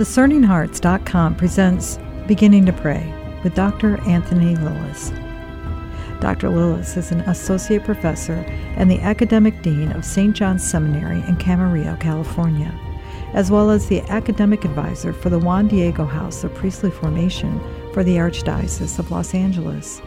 DiscerningHearts.com presents Beginning to Pray with Dr. Anthony Lilles. Dr. Lilles is an associate professor and the academic dean of St. John's Seminary in Camarillo, California, as well as the academic advisor for the Juan Diego House of Priestly Formation for the Archdiocese of Los Angeles.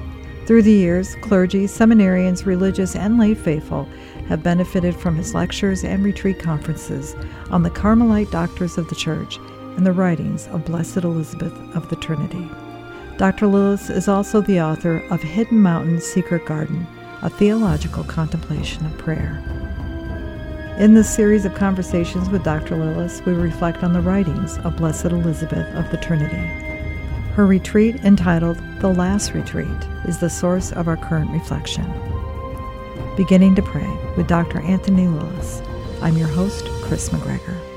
Through the years, clergy, seminarians, religious, and lay faithful have benefited from his lectures and retreat conferences on the Carmelite doctors of the Church and the writings of Blessed Elizabeth of the Trinity. Dr. Lilles is also the author of Hidden Mountain Secret Garden, a theological contemplation of prayer. In this series of conversations with Dr. Lilles, we reflect on the writings of Blessed Elizabeth of the Trinity. Her retreat, entitled The Last Retreat, is the source of our current reflection. Beginning to Pray with Dr. Anthony Lilles. I'm your host, Chris McGregor.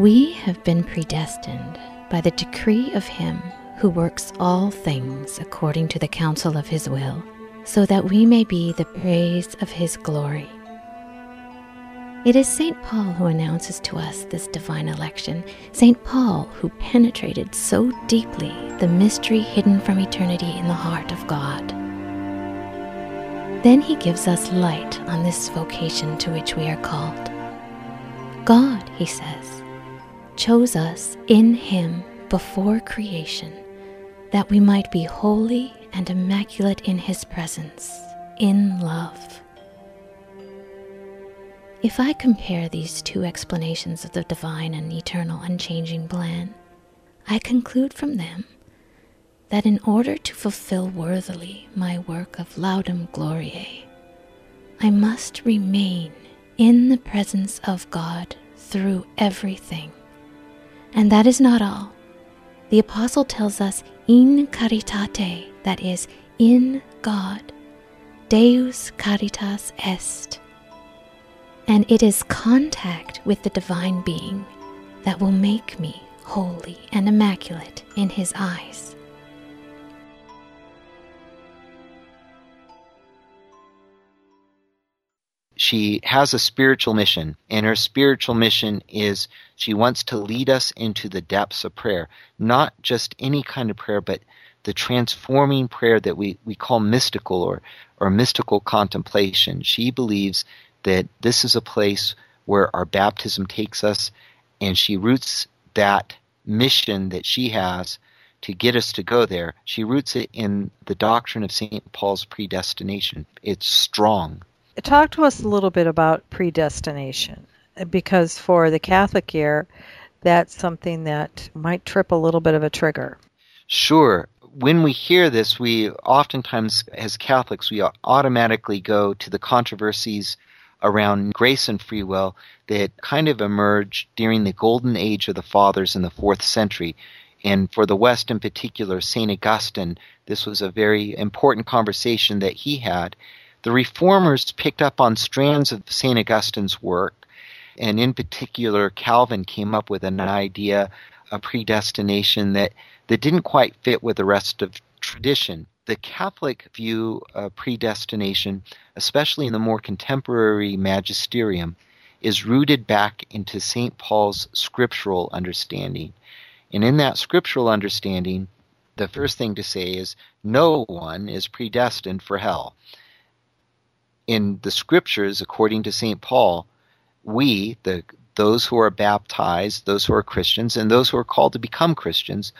We have been predestined by the decree of Him who works all things according to the counsel of His will, so that we may be the praise of His glory. It is St. Paul who announces to us this divine election, St. Paul who penetrated so deeply the mystery hidden from eternity in the heart of God. Then he gives us light on this vocation to which we are called. God, he says, chose us in Him before creation, that we might be holy and immaculate in His presence, in love. If I compare these two explanations of the divine and eternal unchanging plan, I conclude from them that in order to fulfill worthily my work of laudem gloriae, I must remain in the presence of God through everything and that is not all. The apostle tells us in caritate, that is, in God. Deus caritas est. And it is contact with the divine being that will make me holy and immaculate in his eyes. She has a spiritual mission, and her spiritual mission is she wants to lead us into the depths of prayer. Not just any kind of prayer, but the transforming prayer that we, we call mystical or, or mystical contemplation. She believes that this is a place where our baptism takes us, and she roots that mission that she has to get us to go there. She roots it in the doctrine of St. Paul's predestination. It's strong talk to us a little bit about predestination because for the Catholic year, that's something that might trip a little bit of a trigger. Sure. When we hear this, we oftentimes, as Catholics, we automatically go to the controversies around grace and free will that kind of emerged during the golden age of the fathers in the fourth century. And for the West in particular, St. Augustine, this was a very important conversation that he had. The reformers picked up on strands of St. Augustine's work, and in particular, Calvin came up with an idea, a predestination that, that didn't quite fit with the rest of tradition. The Catholic view of predestination, especially in the more contemporary magisterium, is rooted back into St. Paul's scriptural understanding. And in that scriptural understanding, the first thing to say is no one is predestined for hell in the scriptures, according to St. Paul, we, the those who are baptized, those who are Christians, and those who are called to become Christians,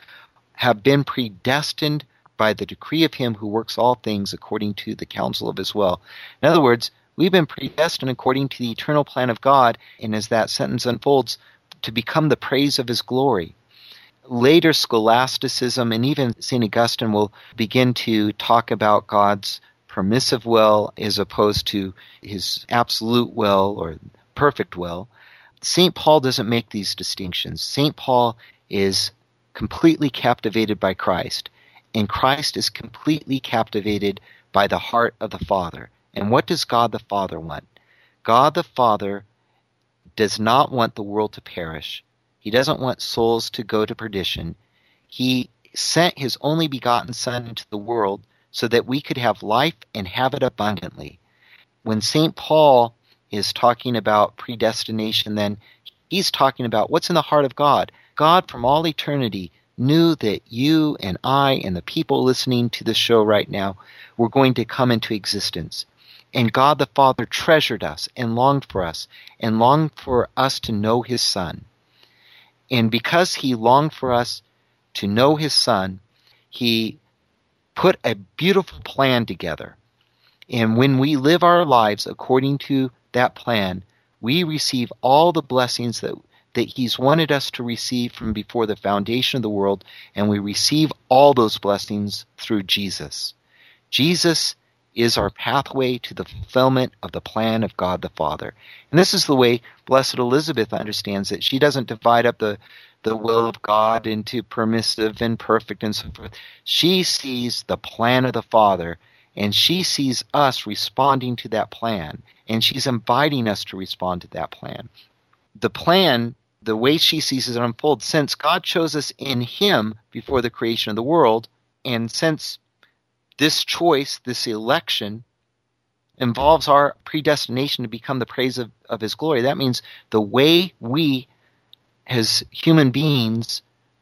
have been predestined by the decree of Him who works all things according to the counsel of His will. In other words, we've been predestined according to the eternal plan of God, and as that sentence unfolds, to become the praise of His glory. Later, scholasticism and even St. Augustine will begin to talk about God's permissive will as opposed to his absolute will or perfect will. St. Paul doesn't make these distinctions. St. Paul is completely captivated by Christ, and Christ is completely captivated by the heart of the Father. And what does God the Father want? God the Father does not want the world to perish. He doesn't want souls to go to perdition. He sent his only begotten Son into the world so that we could have life and have it abundantly. When St. Paul is talking about predestination, then he's talking about what's in the heart of God. God, from all eternity, knew that you and I and the people listening to the show right now were going to come into existence. And God the Father treasured us and longed for us and longed for us to know His Son. And because He longed for us to know His Son, He put a beautiful plan together. And when we live our lives according to that plan, we receive all the blessings that, that He's wanted us to receive from before the foundation of the world, and we receive all those blessings through Jesus. Jesus is our pathway to the fulfillment of the plan of God the Father. And this is the way Blessed Elizabeth understands it. She doesn't divide up the, the will of God into permissive and perfect and so forth. She sees the plan of the Father and she sees us responding to that plan and she's inviting us to respond to that plan. The plan, the way she sees it unfold, since God chose us in Him before the creation of the world, and since this choice, this election, involves our predestination to become the praise of, of His glory. That means the way we, as human beings,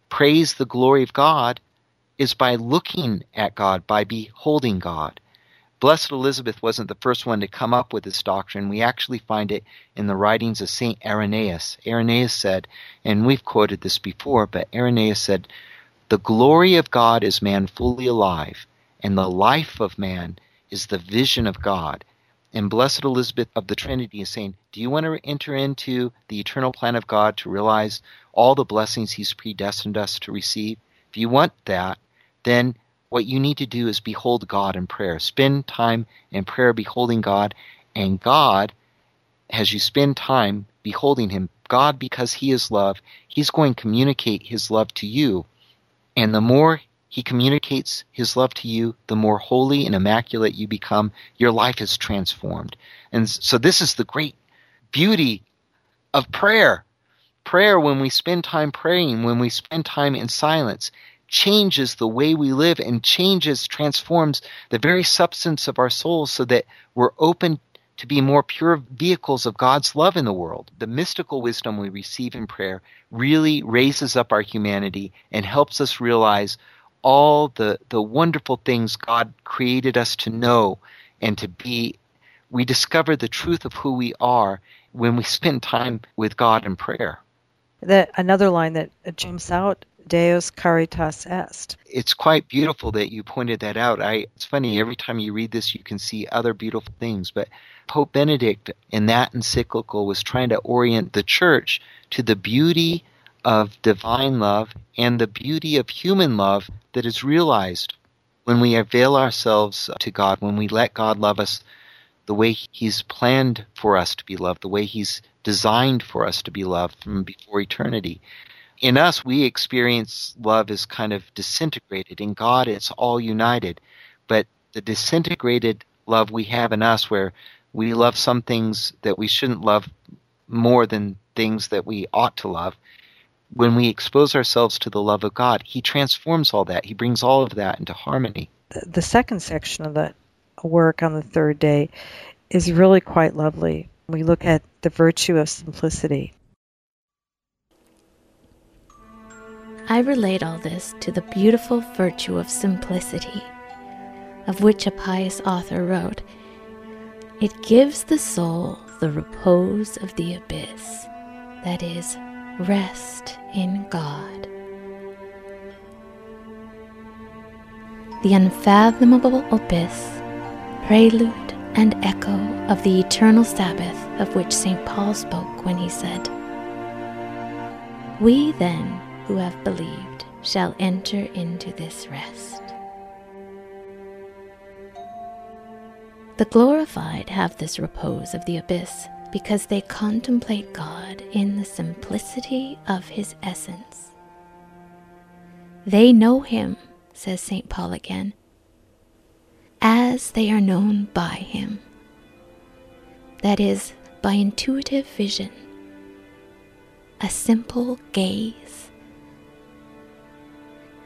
praise the glory of God is by looking at God, by beholding God. Blessed Elizabeth wasn't the first one to come up with this doctrine. We actually find it in the writings of St. Irenaeus. Irenaeus said, and we've quoted this before, but Irenaeus said, The glory of God is man fully alive, and the life of man is the vision of God. And Blessed Elizabeth of the Trinity is saying, Do you want to enter into the eternal plan of God to realize all the blessings He's predestined us to receive? If you want that, then what you need to do is behold God in prayer. Spend time in prayer beholding God, and God, as you spend time beholding Him, God, because He is love, He's going to communicate His love to you. And the more he communicates his love to you, the more holy and immaculate you become, your life is transformed. And so this is the great beauty of prayer. Prayer, when we spend time praying, when we spend time in silence, changes the way we live and changes, transforms the very substance of our souls so that we're open to be more pure vehicles of God's love in the world. The mystical wisdom we receive in prayer really raises up our humanity and helps us realize all the, the wonderful things God created us to know and to be. We discover the truth of who we are when we spend time with God in prayer. That another line that jumps out Deus caritas est. It's quite beautiful that you pointed that out. I it's funny every time you read this you can see other beautiful things, but Pope Benedict in that encyclical was trying to orient the church to the beauty of divine love and the beauty of human love that is realized when we avail ourselves to God, when we let God love us the way He's planned for us to be loved, the way He's designed for us to be loved from before eternity. In us, we experience love as kind of disintegrated. In God, it's all united. But the disintegrated love we have in us, where we love some things that we shouldn't love more than things that we ought to love, when we expose ourselves to the love of God, He transforms all that. He brings all of that into harmony. The, the second section of that work on the third day is really quite lovely. We look at the virtue of simplicity. I relate all this to the beautiful virtue of simplicity, of which a pious author wrote It gives the soul the repose of the abyss, that is, rest in God. The unfathomable abyss, prelude and echo of the eternal Sabbath of which St. Paul spoke when he said, We then who have believed shall enter into this rest. The glorified have this repose of the abyss because they contemplate God in the simplicity of his essence. They know him, says St. Paul again, as they are known by him. That is, by intuitive vision, a simple gaze.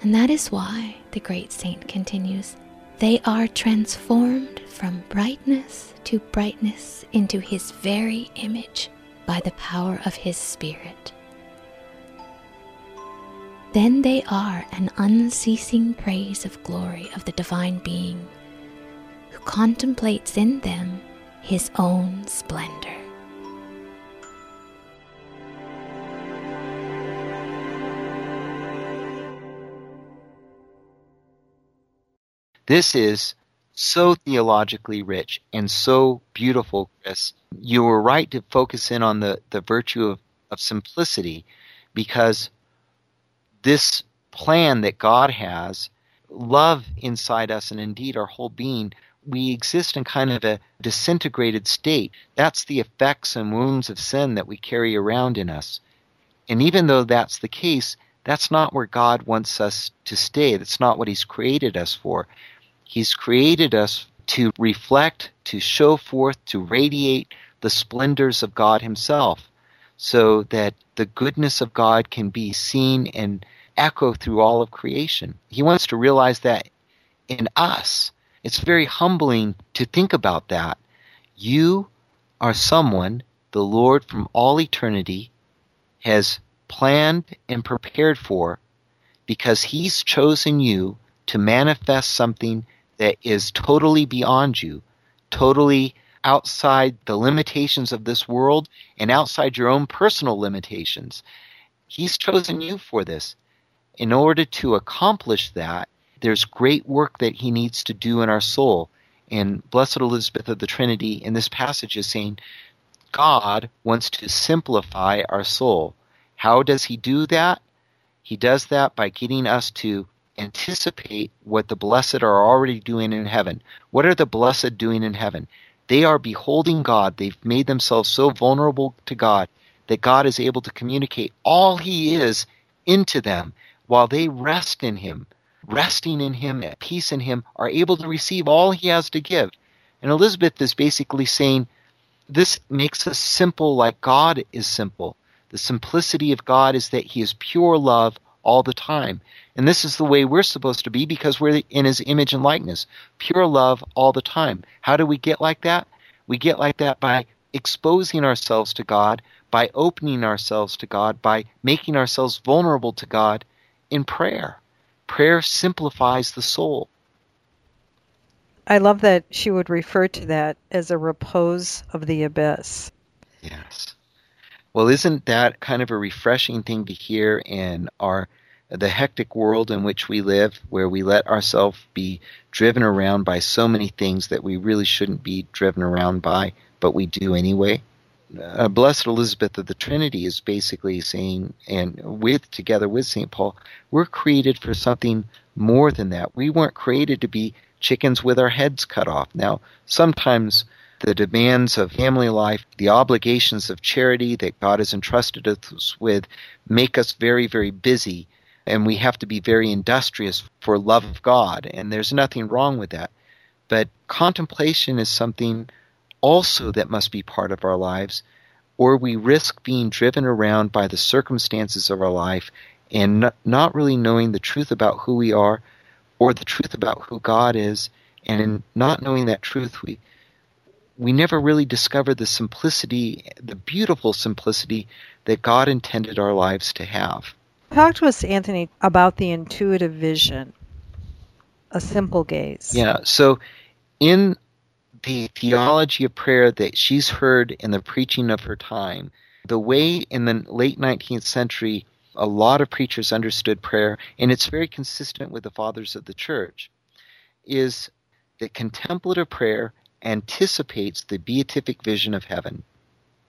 And that is why, the great saint continues, they are transformed from brightness to brightness into His very image by the power of His Spirit. Then they are an unceasing praise of glory of the divine being, who contemplates in them His own splendor. This is so theologically rich and so beautiful, Chris. You were right to focus in on the, the virtue of, of simplicity because this plan that God has, love inside us and indeed our whole being, we exist in kind of a disintegrated state. That's the effects and wounds of sin that we carry around in us. And even though that's the case, that's not where God wants us to stay. That's not what He's created us for. He's created us to reflect, to show forth, to radiate the splendors of God Himself so that the goodness of God can be seen and echo through all of creation. He wants to realize that in us. It's very humbling to think about that. You are someone the Lord from all eternity has planned and prepared for because He's chosen you to manifest something that is totally beyond you, totally outside the limitations of this world and outside your own personal limitations. He's chosen you for this. In order to accomplish that, there's great work that he needs to do in our soul. And Blessed Elizabeth of the Trinity in this passage is saying, God wants to simplify our soul. How does he do that? He does that by getting us to anticipate what the blessed are already doing in heaven. What are the blessed doing in heaven? They are beholding God. They've made themselves so vulnerable to God that God is able to communicate all He is into them while they rest in Him. Resting in Him, at peace in Him, are able to receive all He has to give. And Elizabeth is basically saying, this makes us simple like God is simple. The simplicity of God is that He is pure love all the time. And this is the way we're supposed to be because we're in his image and likeness. Pure love all the time. How do we get like that? We get like that by exposing ourselves to God, by opening ourselves to God, by making ourselves vulnerable to God in prayer. Prayer simplifies the soul. I love that she would refer to that as a repose of the abyss. Yes. Well, isn't that kind of a refreshing thing to hear in our the hectic world in which we live, where we let ourselves be driven around by so many things that we really shouldn't be driven around by, but we do anyway. Uh, Blessed Elizabeth of the Trinity is basically saying, and with together with St. Paul, we're created for something more than that. We weren't created to be chickens with our heads cut off. Now, sometimes the demands of family life, the obligations of charity that God has entrusted us with make us very, very busy and we have to be very industrious for love of God, and there's nothing wrong with that. But contemplation is something also that must be part of our lives, or we risk being driven around by the circumstances of our life and not really knowing the truth about who we are or the truth about who God is, and in not knowing that truth, we we never really discover the simplicity, the beautiful simplicity that God intended our lives to have. Talk to us, Anthony, about the intuitive vision, a simple gaze. Yeah, so in the theology of prayer that she's heard in the preaching of her time, the way in the late 19th century a lot of preachers understood prayer, and it's very consistent with the fathers of the church, is that contemplative prayer anticipates the beatific vision of heaven.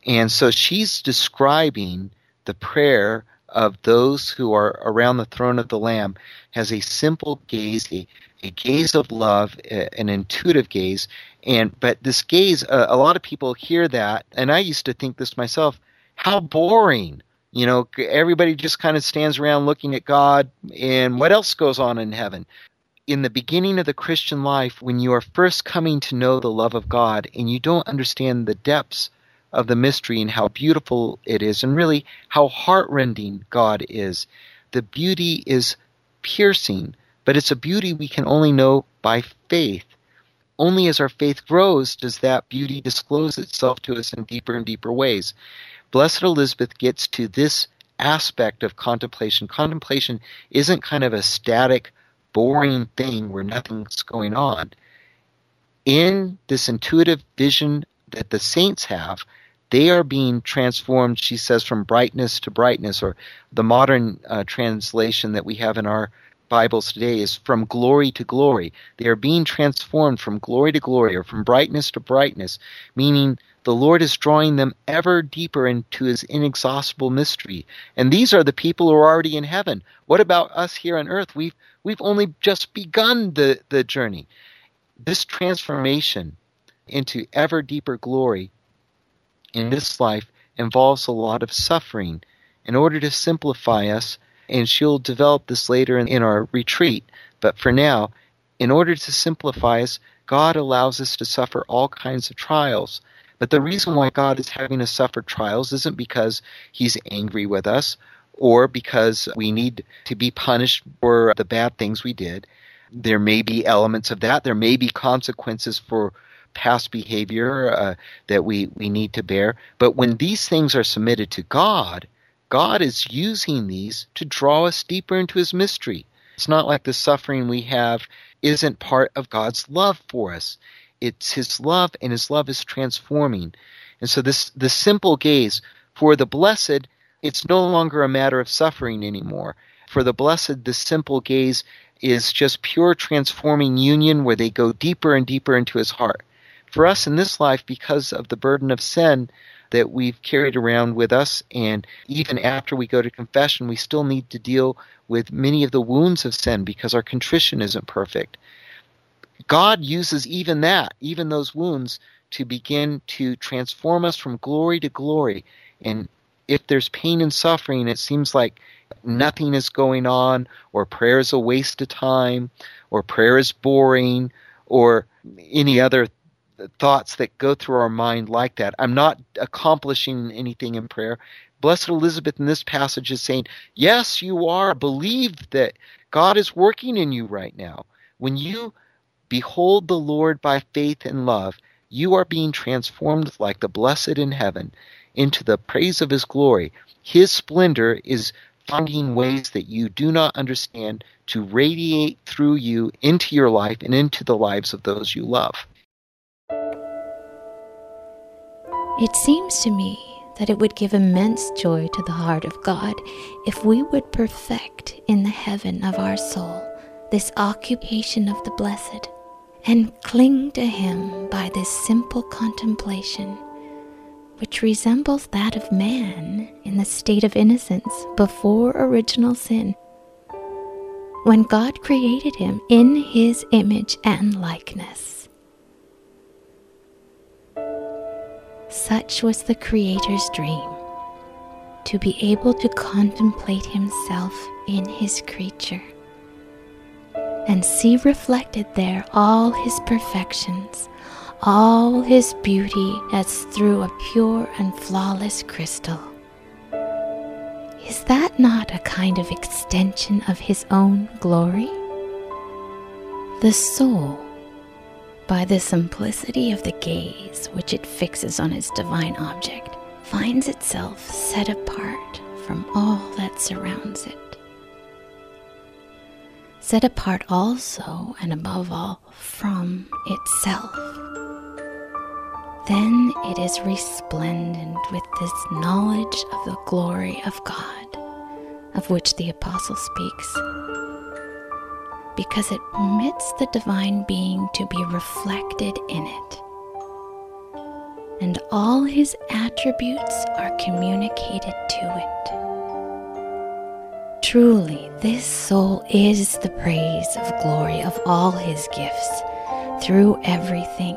And so she's describing the prayer of those who are around the throne of the Lamb has a simple gaze, a, a gaze of love, a, an intuitive gaze. And but this gaze, a lot of people hear that, and I used to think this myself. How boring! You know, everybody just kind of stands around looking at God, and what else goes on in heaven? In the beginning of the Christian life, when you are first coming to know the love of God and you don't understand the depths of the mystery and how beautiful it is, and really how heartrending God is. The beauty is piercing. but it's a beauty we can only know by faith. Only as our faith grows does that beauty disclose itself to us in deeper and deeper ways. Blessed Elizabeth gets to this aspect of contemplation. Contemplation isn't kind of a static, boring thing where nothing's going on. In this intuitive vision that the saints have, they are being transformed, she says, from brightness to brightness, or the modern uh, translation that we have in our Bibles today is from glory to glory. They are being transformed from glory to glory, or from brightness to brightness, meaning the Lord is drawing them ever deeper into his inexhaustible mystery. And these are the people who are already in heaven. What about us here on earth? We've we've only just begun the, the journey. This transformation into ever deeper glory in this life involves a lot of suffering. In order to simplify us, and she'll develop this later in, in our retreat, but for now, in order to simplify us, God allows us to suffer all kinds of trials. But the reason why God is having us suffer trials isn't because He's angry with us or because we need to be punished for the bad things we did. There may be elements of that. There may be consequences for past behavior uh, that we, we need to bear. But when these things are submitted to God, God is using these to draw us deeper into his mystery. It's not like the suffering we have isn't part of God's love for us. It's his love and his love is transforming. And so this the simple gaze for the blessed, it's no longer a matter of suffering anymore. For the blessed, the simple gaze is just pure transforming union where they go deeper and deeper into his heart for us in this life, because of the burden of sin that we've carried around with us, and even after we go to confession, we still need to deal with many of the wounds of sin because our contrition isn't perfect. God uses even that, even those wounds, to begin to transform us from glory to glory. And if there's pain and suffering, it seems like nothing is going on, or prayer is a waste of time, or prayer is boring, or any other thoughts that go through our mind like that. I'm not accomplishing anything in prayer. Blessed Elizabeth in this passage is saying, Yes, you are. Believe that God is working in you right now. When you behold the Lord by faith and love, you are being transformed like the blessed in heaven into the praise of his glory. His splendor is finding ways that you do not understand to radiate through you into your life and into the lives of those you love. It seems to me that it would give immense joy to the heart of God if we would perfect in the heaven of our soul this occupation of the blessed and cling to Him by this simple contemplation, which resembles that of man in the state of innocence before original sin. When God created him in His image and likeness. Such was the Creator's dream to be able to contemplate himself in his creature and see reflected there all his perfections, all his beauty as through a pure and flawless crystal. Is that not a kind of extension of his own glory? The soul by the simplicity of the gaze which it fixes on its divine object, finds itself set apart from all that surrounds it. Set apart also and above all from itself. Then it is resplendent with this knowledge of the glory of God, of which the Apostle speaks because it permits the divine being to be reflected in it. And all his attributes are communicated to it. Truly, this soul is the praise of glory of all his gifts. Through everything,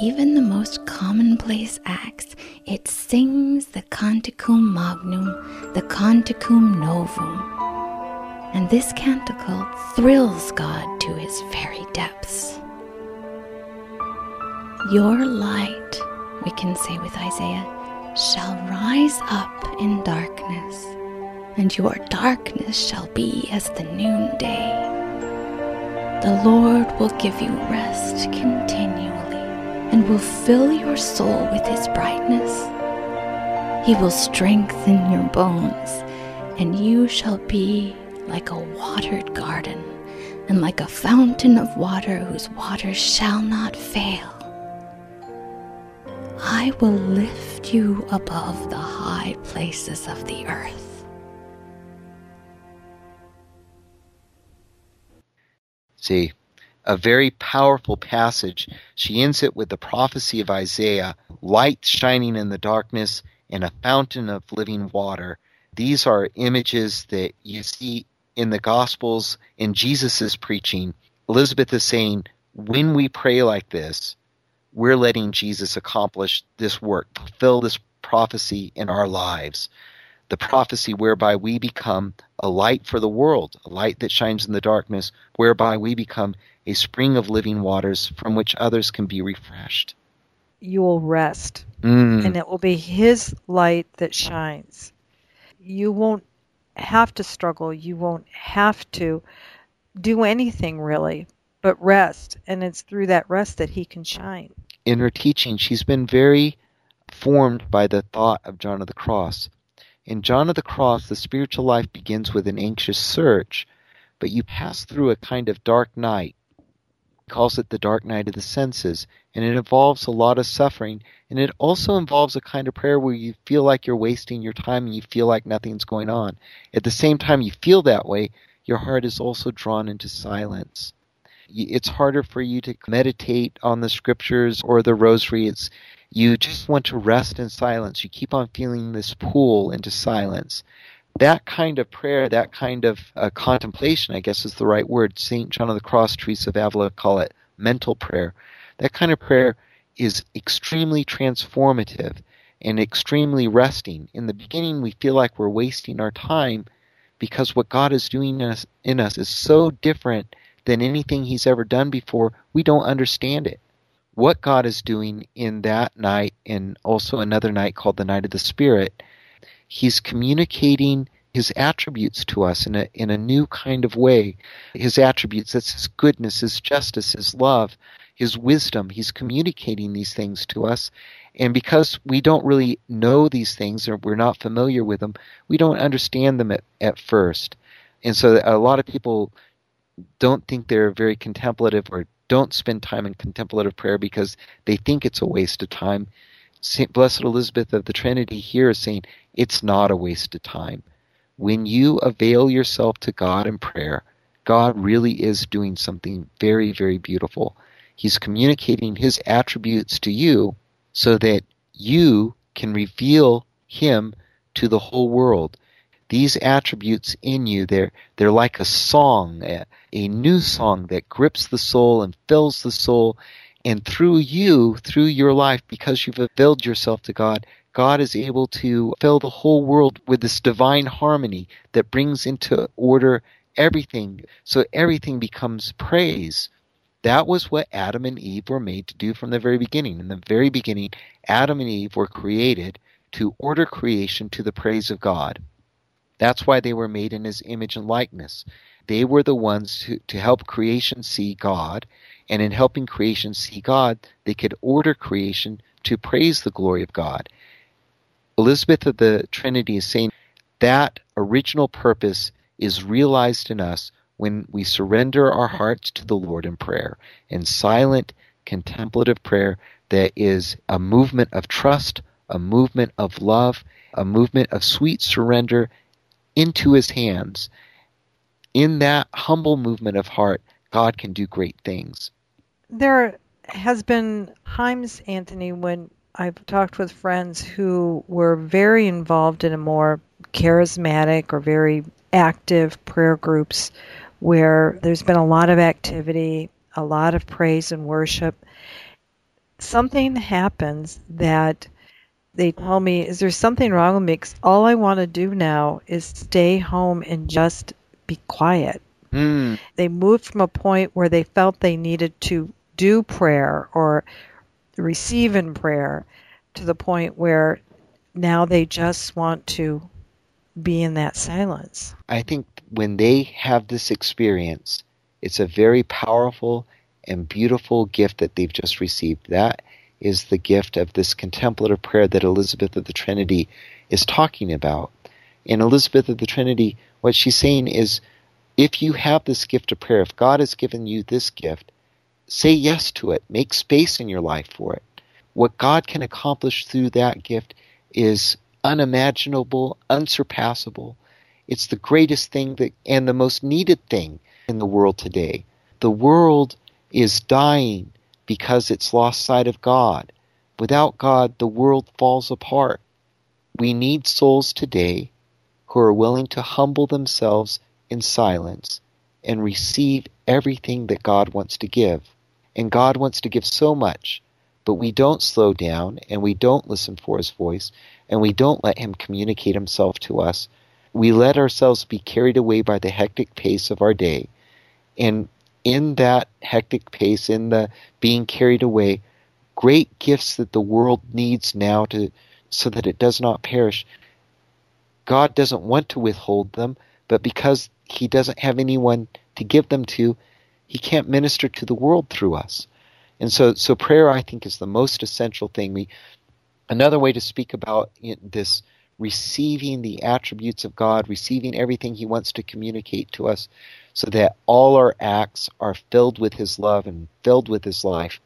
even the most commonplace acts, it sings the Canticum Magnum, the Canticum Novum, and this canticle thrills God to his very depths. Your light, we can say with Isaiah, shall rise up in darkness, and your darkness shall be as the noonday. The Lord will give you rest continually and will fill your soul with his brightness. He will strengthen your bones, and you shall be like a watered garden and like a fountain of water whose waters shall not fail. I will lift you above the high places of the earth. See, a very powerful passage. She ends it with the prophecy of Isaiah light shining in the darkness and a fountain of living water. These are images that you see in the Gospels, in Jesus' preaching. Elizabeth is saying, when we pray like this, we're letting Jesus accomplish this work, fulfill this prophecy in our lives. The prophecy whereby we become a light for the world, a light that shines in the darkness, whereby we become a spring of living waters from which others can be refreshed. You will rest, Mm. and it will be His light that shines. You won't have to struggle. You won't have to do anything really but rest. And it's through that rest that He can shine. in her teaching, she's been very formed by the thought of John of the Cross. In John of the Cross, the spiritual life begins with an anxious search, but you pass through a kind of dark night. He calls it the dark night of the senses, and it involves a lot of suffering, and it also involves a kind of prayer where you feel like you're wasting your time and you feel like nothing's going on. At the same time you feel that way, your heart is also drawn into silence it's harder for you to meditate on the scriptures or the rosary. It's you just want to rest in silence. You keep on feeling this pull into silence. That kind of prayer, that kind of uh, contemplation, I guess is the right word. St. John of the Cross, Teresa of Avila call it mental prayer. That kind of prayer is extremely transformative and extremely resting. In the beginning, we feel like we're wasting our time because what God is doing in us, in us is so different than anything he's ever done before, we don't understand it. What God is doing in that night and also another night called the Night of the Spirit, he's communicating his attributes to us in a in a new kind of way. His attributes, that's his goodness, his justice, his love, his wisdom. He's communicating these things to us. And because we don't really know these things or we're not familiar with them, we don't understand them at, at first. And so a lot of people don't think they're very contemplative or don't spend time in contemplative prayer because they think it's a waste of time. Saint Blessed Elizabeth of the Trinity here is saying it's not a waste of time. When you avail yourself to God in prayer, God really is doing something very, very beautiful. He's communicating His attributes to you so that you can reveal Him to the whole world these attributes in you they're they're like a song a, a, new song that grips the soul and fills the soul. And through you through your life because you've availed yourself to God God is able to fill the whole world with this divine harmony that brings into order everything. So everything becomes praise. That was what Adam and Eve were made to do from the very beginning. In the very beginning Adam and Eve were created to order creation to the praise of God that's why they were made in his image and likeness. They were the ones who, to help creation see God, and in helping creation see God, they could order creation to praise the glory of God. Elizabeth of the Trinity is saying that original purpose is realized in us when we surrender our hearts to the Lord in prayer, in silent, contemplative prayer that is a movement of trust, a movement of love, a movement of sweet surrender into his hands. In that humble movement of heart, God can do great things. There has been times, Anthony, when I've talked with friends who were very involved in a more charismatic or very active prayer groups where there's been a lot of activity, a lot of praise and worship. Something happens that they tell me, Is there something wrong with me? Cause all I want to do now is stay home and just be quiet. Mm. They moved from a point where they felt they needed to do prayer or receive in prayer to the point where now they just want to be in that silence. I think when they have this experience, It's a very powerful and beautiful gift that they've just received. That is the gift of this contemplative prayer that Elizabeth of the Trinity is talking about. In Elizabeth of the Trinity, what she's saying is if you have this gift of prayer, if God has given you this gift, say yes to it. Make space in your life for it. What God can accomplish through that gift is unimaginable, unsurpassable. It's the greatest thing that, and the most needed thing in the world today. The world is dying because it's lost sight of God. Without God, the world falls apart. We need souls today who are willing to humble themselves in silence and receive everything that God wants to give. And God wants to give so much, but we don't slow down and we don't listen for His voice and we don't let Him communicate Himself to us. We let ourselves be carried away by the hectic pace of our day. And in that hectic pace, in the being carried away, great gifts that the world needs now to so that it does not perish. God doesn't want to withhold them, but because he doesn't have anyone to give them to, he can't minister to the world through us. And so so prayer I think is the most essential thing. We another way to speak about this receiving the attributes of God, receiving everything he wants to communicate to us so that all our acts are filled with His love and filled with His life.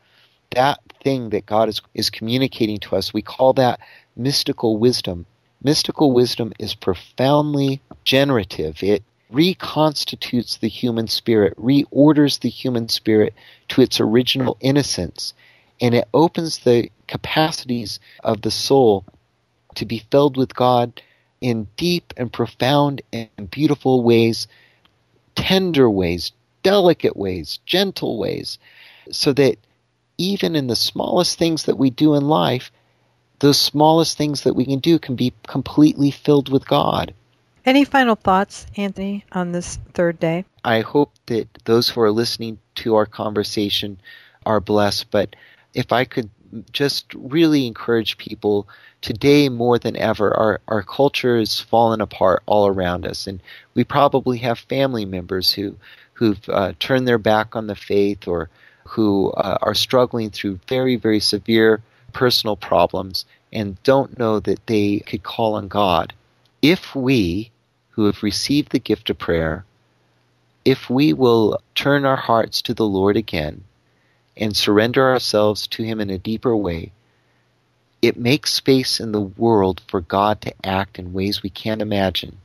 That thing that God is, is communicating to us, we call that mystical wisdom. Mystical wisdom is profoundly generative. It reconstitutes the human spirit, reorders the human spirit to its original innocence, and it opens the capacities of the soul to be filled with God in deep and profound and beautiful ways tender ways, delicate ways, gentle ways, so that even in the smallest things that we do in life, those smallest things that we can do can be completely filled with God. Any final thoughts, Anthony, on this third day? I hope that those who are listening to our conversation are blessed, but if I could just really encourage people today more than ever. Our, our culture is fallen apart all around us, and we probably have family members who, who've uh, turned their back on the faith or who uh, are struggling through very, very severe personal problems and don't know that they could call on God. If we, who have received the gift of prayer, if we will turn our hearts to the Lord again and surrender ourselves to Him in a deeper way, it makes space in the world for God to act in ways we can't imagine.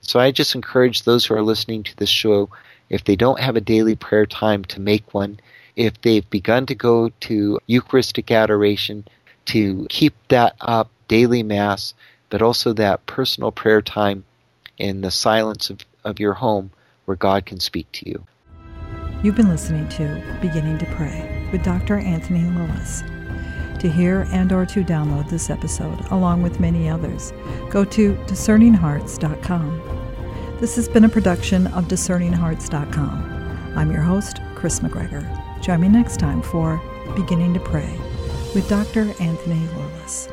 So I just encourage those who are listening to this show, if they don't have a daily prayer time, to make one. If they've begun to go to Eucharistic adoration, to keep that up, daily Mass, but also that personal prayer time in the silence of, of your home where God can speak to you. You've been listening to Beginning to Pray with Dr. Anthony Lilles. To hear and or to download this episode, along with many others, go to discerninghearts.com. This has been a production of discerninghearts.com. I'm your host, chris McGregor. Join me next time for Beginning to Pray with Dr. Anthony Lilles.